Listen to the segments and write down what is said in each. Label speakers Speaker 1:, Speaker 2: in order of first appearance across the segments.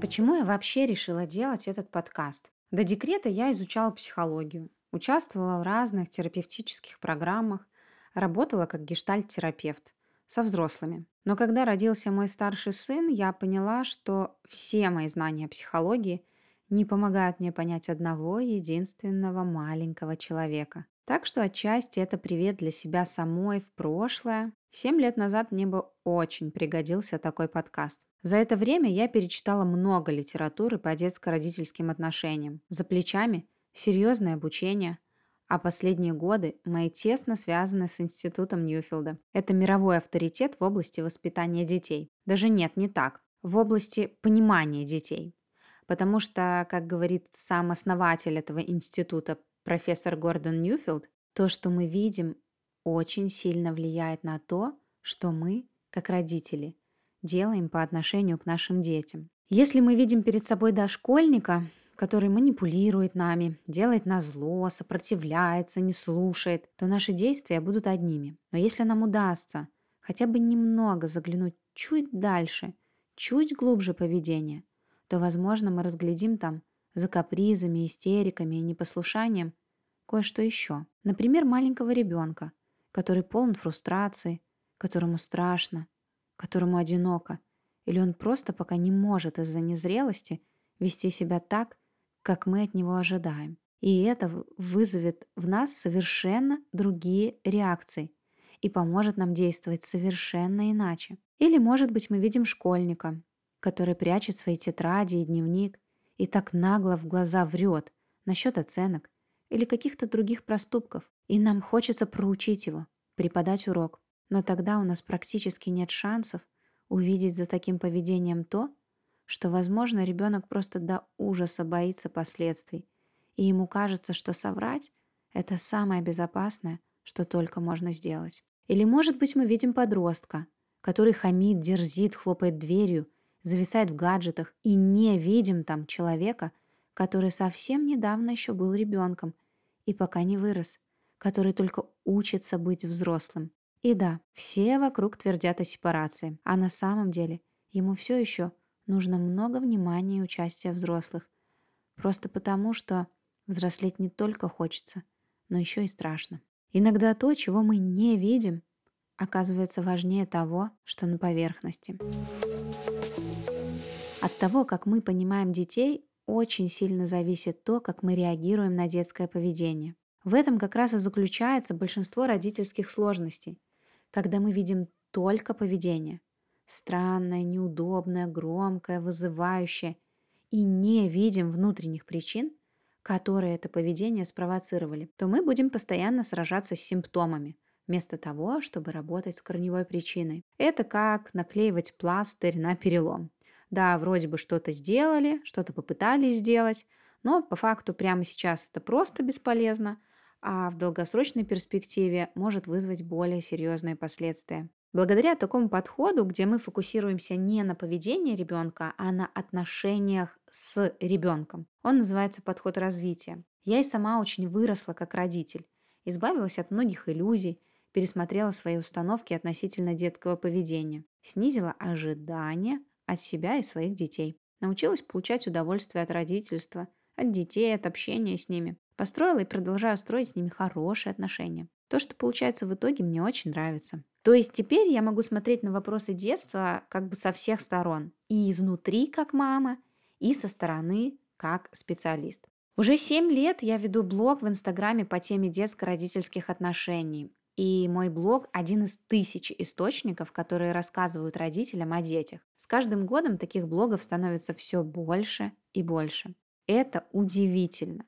Speaker 1: Почему я вообще решила делать этот подкаст? До декрета я изучала психологию, участвовала в разных терапевтических программах, работала как гештальт-терапевт со взрослыми. Но когда родился мой старший сын, я поняла, что все мои знания психологии не помогают мне понять одного единственного маленького человека. Так что отчасти это привет для себя самой в прошлое. Семь лет назад мне бы очень пригодился такой подкаст. За это время я перечитала много литературы по детско-родительским отношениям. За плечами серьезное обучение – а последние годы мои тесно связаны с Институтом Ньюфилда. Это мировой авторитет в области воспитания детей. Даже нет, не так. В области понимания детей. Потому что, как говорит сам основатель этого института, профессор Гордон Ньюфилд, то, что мы видим, очень сильно влияет на то, что мы, как родители, делаем по отношению к нашим детям. Если мы видим перед собой дошкольника, который манипулирует нами, делает нас зло, сопротивляется, не слушает, то наши действия будут одними. Но если нам удастся хотя бы немного заглянуть чуть дальше, чуть глубже поведения, то, возможно, мы разглядим там за капризами, истериками и непослушанием кое-что еще. Например, маленького ребенка, который полон фрустрации, которому страшно, которому одиноко, или он просто пока не может из-за незрелости вести себя так, как мы от него ожидаем. И это вызовет в нас совершенно другие реакции и поможет нам действовать совершенно иначе. Или, может быть, мы видим школьника, который прячет свои тетради и дневник и так нагло в глаза врет насчет оценок или каких-то других проступков, и нам хочется проучить его, преподать урок. Но тогда у нас практически нет шансов увидеть за таким поведением то, что, возможно, ребенок просто до ужаса боится последствий, и ему кажется, что соврать – это самое безопасное, что только можно сделать. Или, может быть, мы видим подростка, который хамит, дерзит, хлопает дверью, зависает в гаджетах, и не видим там человека, который совсем недавно еще был ребенком и пока не вырос, который только учится быть взрослым. И да, все вокруг твердят о сепарации, а на самом деле ему все еще нужно много внимания и участия взрослых. Просто потому, что взрослеть не только хочется, но еще и страшно. Иногда то, чего мы не видим, оказывается важнее того, что на поверхности. Того, как мы понимаем детей, очень сильно зависит то, как мы реагируем на детское поведение. В этом как раз и заключается большинство родительских сложностей, когда мы видим только поведение – странное, неудобное, громкое, вызывающее, и не видим внутренних причин, которые это поведение спровоцировали, то мы будем постоянно сражаться с симптомами, вместо того, чтобы работать с корневой причиной. Это как наклеивать пластырь на перелом. Да, вроде бы что-то сделали, что-то попытались сделать, но по факту прямо сейчас это просто бесполезно, а в долгосрочной перспективе может вызвать более серьезные последствия. Благодаря такому подходу, где мы фокусируемся не на поведении ребенка, а на отношениях с ребенком, он называется подход развития. Я и сама очень выросла как родитель, избавилась от многих иллюзий, пересмотрела свои установки относительно детского поведения, снизила ожидания от себя и своих детей, научилась получать удовольствие от родительства, от детей, от общения с ними, построила и продолжаю строить с ними хорошие отношения. То, что получается в итоге, мне очень нравится. То есть теперь я могу смотреть на вопросы детства как бы со всех сторон. И изнутри, как мама, и со стороны, как специалист. Уже 7 лет я веду блог в Инстаграме по теме детско-родительских отношений. И мой блог – один из тысяч источников, которые рассказывают родителям о детях. С каждым годом таких блогов становится все больше и больше. Это удивительно.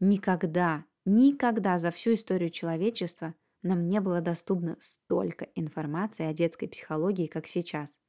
Speaker 1: Никогда, никогда за всю историю человечества – нам не было доступно столько информации о детской психологии, как сейчас.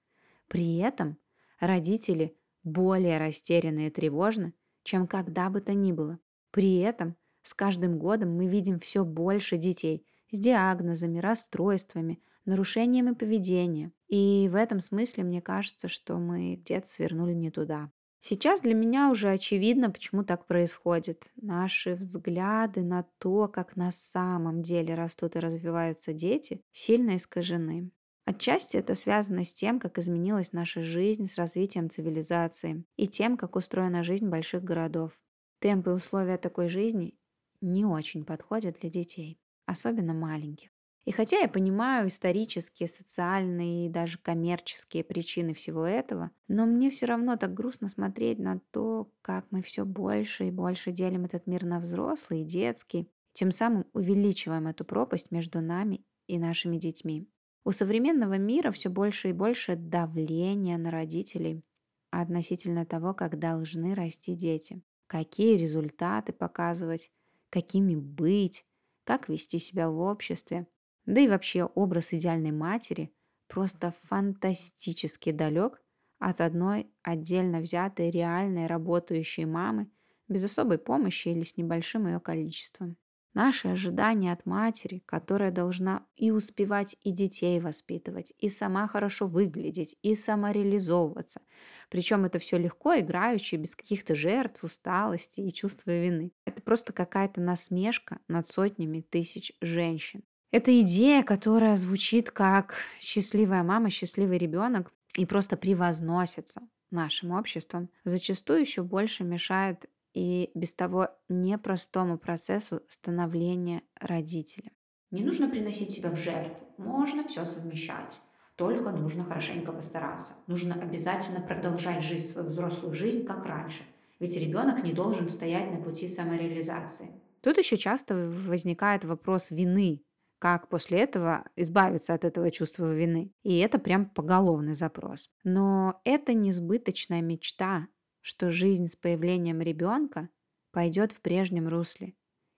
Speaker 1: При этом родители более растеряны и тревожны, чем когда бы то ни было. При этом с каждым годом мы видим все больше детей с диагнозами, расстройствами, нарушениями поведения. И в этом смысле мне кажется, что мы где-то свернули не туда. Сейчас для меня уже очевидно, почему так происходит. Наши взгляды на то, как на самом деле растут и развиваются дети, сильно искажены. Отчасти это связано с тем, как изменилась наша жизнь с развитием цивилизации и тем, как устроена жизнь больших городов. Темпы и условия такой жизни не очень подходят для детей, особенно маленьких. И хотя я понимаю исторические, социальные и даже коммерческие причины всего этого, но мне все равно так грустно смотреть на то, как мы все больше и больше делим этот мир на взрослый и детский, тем самым увеличиваем эту пропасть между нами и нашими детьми. У современного мира все больше и больше давления на родителей относительно того, как должны расти дети, какие результаты показывать, какими быть, как вести себя в обществе, да и вообще образ идеальной матери просто фантастически далек от одной отдельно взятой реальной работающей мамы без особой помощи или с небольшим ее количеством. Наши ожидания от матери, которая должна и успевать и детей воспитывать, и сама хорошо выглядеть, и самореализовываться. Причем это все легко, играючи, без каких-то жертв, усталости и чувства вины. Это просто какая-то насмешка над сотнями тысяч женщин. Это идея, которая звучит как счастливая мама, счастливый ребенок и просто превозносится нашим обществом, зачастую еще больше мешает и без того непростому процессу становления родителя.
Speaker 2: Не нужно приносить себя в жертву, можно все совмещать. Только нужно хорошенько постараться. Нужно обязательно продолжать жить свою взрослую жизнь, как раньше. Ведь ребенок не должен стоять на пути самореализации.
Speaker 1: Тут еще часто возникает вопрос вины как после этого избавиться от этого чувства вины. И это прям поголовный запрос. Но это несбыточная мечта, что жизнь с появлением ребенка пойдет в прежнем русле.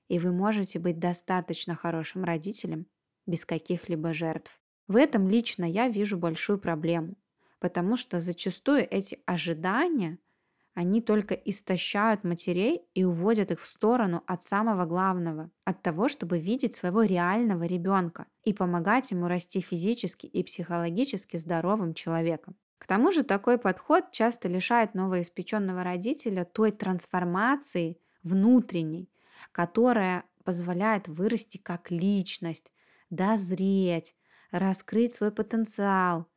Speaker 1: И вы можете быть достаточно хорошим родителем без каких-либо жертв. В этом лично я вижу большую проблему, потому что зачастую эти ожидания – они только истощают матерей и уводят их в сторону от самого главного, от того, чтобы видеть своего реального ребенка и помогать ему расти физически и психологически здоровым человеком. К тому же такой подход часто лишает новоиспеченного родителя той трансформации внутренней, которая позволяет вырасти как личность, дозреть, раскрыть свой потенциал,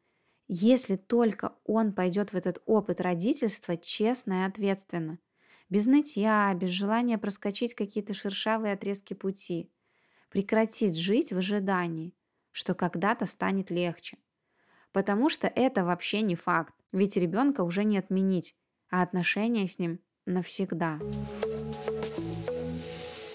Speaker 1: если только он пойдет в этот опыт родительства честно и ответственно, без нытья, без желания проскочить какие-то шершавые отрезки пути, прекратит жить в ожидании, что когда-то станет легче. Потому что это вообще не факт, ведь ребенка уже не отменить, а отношения с ним навсегда.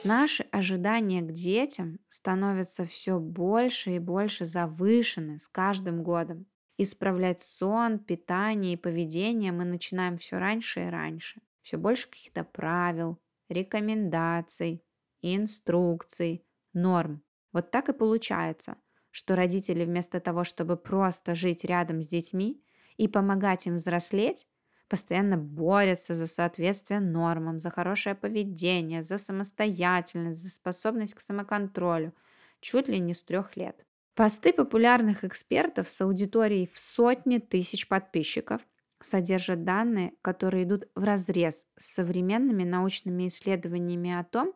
Speaker 1: Наши ожидания к детям становятся все больше и больше завышены с каждым годом. Исправлять сон, питание и поведение мы начинаем все раньше и раньше. Все больше каких-то правил, рекомендаций, инструкций, норм. Вот так и получается, что родители вместо того, чтобы просто жить рядом с детьми и помогать им взрослеть, постоянно борются за соответствие нормам, за хорошее поведение, за самостоятельность, за способность к самоконтролю, чуть ли не с трех лет. Посты популярных экспертов с аудиторией в сотни тысяч подписчиков содержат данные, которые идут вразрез с современными научными исследованиями о том,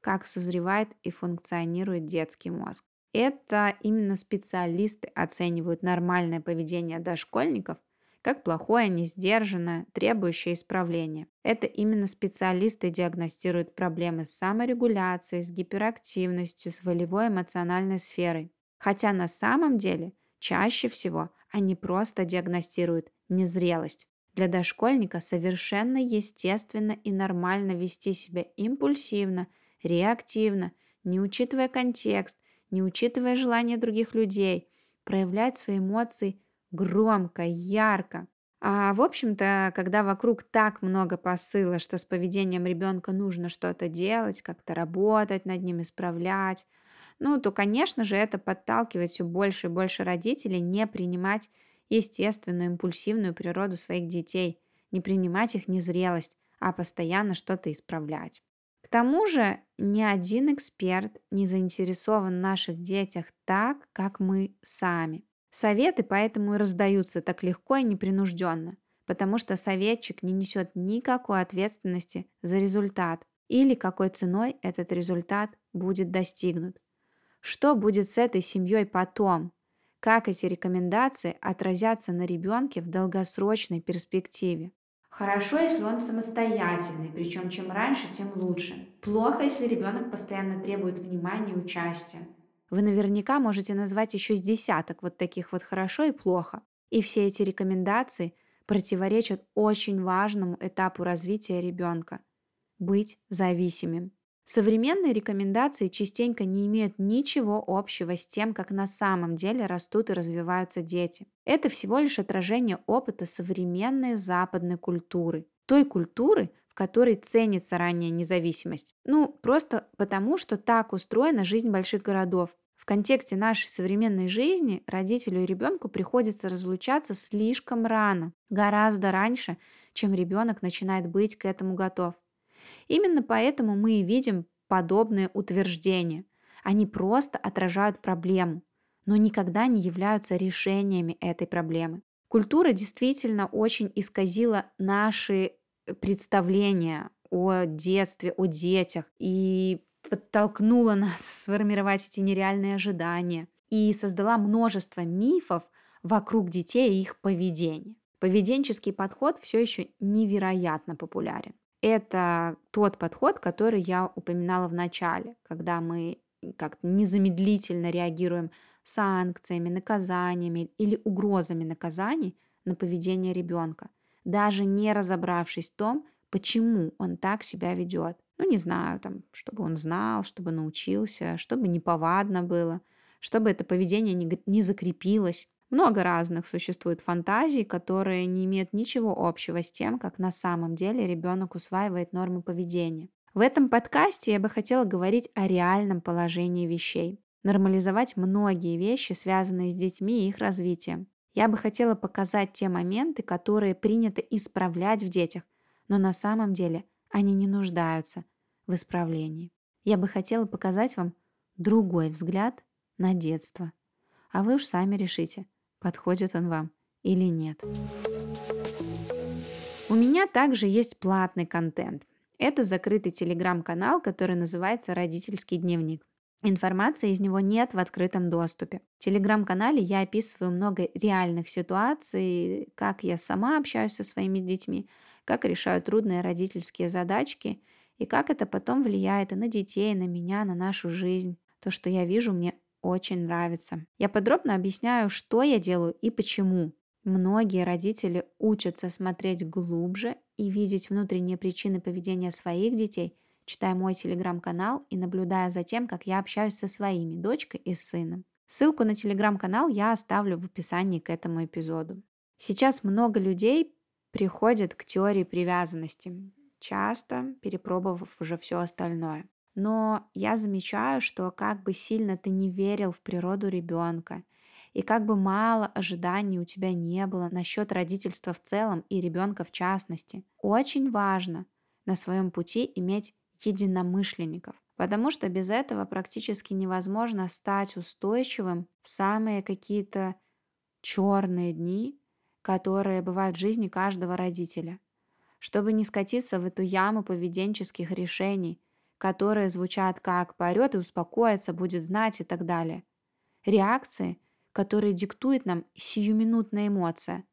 Speaker 1: как созревает и функционирует детский мозг. Это именно специалисты оценивают нормальное поведение дошкольников как плохое, несдержанное, требующее исправления. Это именно специалисты диагностируют проблемы с саморегуляцией, с гиперактивностью, с волевой эмоциональной сферой. Хотя на самом деле чаще всего они просто диагностируют незрелость. Для дошкольника совершенно естественно и нормально вести себя импульсивно, реактивно, не учитывая контекст, не учитывая желания других людей, проявлять свои эмоции громко, ярко. А в общем-то, когда вокруг так много посыла, что с поведением ребенка нужно что-то делать, как-то работать над ним, исправлять, ну, то, конечно же, это подталкивает все больше и больше родителей не принимать естественную импульсивную природу своих детей, не принимать их незрелость, а постоянно что-то исправлять. Тому же ни один эксперт не заинтересован в наших детях так, как мы сами. Советы поэтому и раздаются так легко и непринужденно, потому что советчик не несет никакой ответственности за результат или какой ценой этот результат будет достигнут. Что будет с этой семьей потом? Как эти рекомендации отразятся на ребенке в долгосрочной перспективе?
Speaker 2: Хорошо, если он самостоятельный, причем чем раньше, тем лучше. Плохо, если ребенок постоянно требует внимания и участия.
Speaker 1: Вы наверняка можете назвать еще с десяток вот таких вот хорошо и плохо. И все эти рекомендации противоречат очень важному этапу развития ребенка – быть зависимым. Современные рекомендации частенько не имеют ничего общего с тем, как на самом деле растут и развиваются дети. Это всего лишь отражение опыта современной западной культуры, той культуры, в которой ценится ранняя независимость. Ну, просто потому, что так устроена жизнь больших городов. В контексте нашей современной жизни родителю и ребенку приходится разлучаться слишком рано, гораздо раньше, чем ребенок начинает быть к этому готов. Именно поэтому мы и видим подобные утверждения. Они просто отражают проблему, но никогда не являются решениями этой проблемы. Культура действительно очень исказила наши представления о детстве, о детях и подтолкнула нас сформировать эти нереальные ожидания и создала множество мифов вокруг детей и их поведения. Поведенческий подход все еще невероятно популярен. Это тот подход, который я упоминала в начале, когда мы как-то незамедлительно реагируем санкциями, наказаниями или угрозами наказаний на поведение ребенка, даже не разобравшись в том, почему он так себя ведет. Ну, не знаю, там, чтобы он знал, чтобы научился, чтобы неповадно было, чтобы это поведение не, не закрепилось. Много разных существует фантазий, которые не имеют ничего общего с тем, как на самом деле ребенок усваивает нормы поведения. В этом подкасте я бы хотела говорить о реальном положении вещей, нормализовать многие вещи, связанные с детьми и их развитием. Я бы хотела показать те моменты, которые принято исправлять в детях, но на самом деле они не нуждаются в исправлении. Я бы хотела показать вам другой взгляд на детство. А вы уж сами решите, подходит он вам или нет. У меня также есть платный контент. Это закрытый телеграм-канал, который называется «Родительский дневник». Информации из него нет в открытом доступе. В телеграм-канале я описываю много реальных ситуаций, как я сама общаюсь со своими детьми, как решаю трудные родительские задачки и как это потом влияет и на детей, и на меня, на нашу жизнь. То, что я вижу, мне очень нравится. Я подробно объясняю, что я делаю и почему. Многие родители учатся смотреть глубже и видеть внутренние причины поведения своих детей, читая мой телеграм-канал и наблюдая за тем, как я общаюсь со своими дочкой и сыном. Ссылку на телеграм-канал я оставлю в описании к этому эпизоду. Сейчас много людей приходят к теории привязанности, часто перепробовав уже все остальное. Но я замечаю, что как бы сильно ты не верил в природу ребенка, и как бы мало ожиданий у тебя не было насчет родительства в целом и ребенка в частности, очень важно на своем пути иметь единомышленников, потому что без этого практически невозможно стать устойчивым в самые какие-то черные дни, которые бывают в жизни каждого родителя. Чтобы не скатиться в эту яму поведенческих решений, которые звучат как «поорет и успокоится, будет знать» и так далее. Реакции, которые диктуют нам сиюминутная эмоция,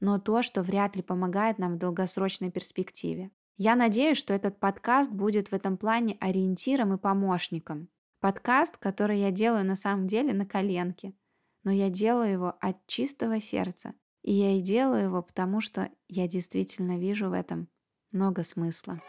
Speaker 1: но то, что вряд ли помогает нам в долгосрочной перспективе. Я надеюсь, что этот подкаст будет в этом плане ориентиром и помощником. Подкаст, который я делаю на самом деле на коленке, но я делаю его от чистого сердца. И я и делаю его, потому что я действительно вижу в этом много смысла.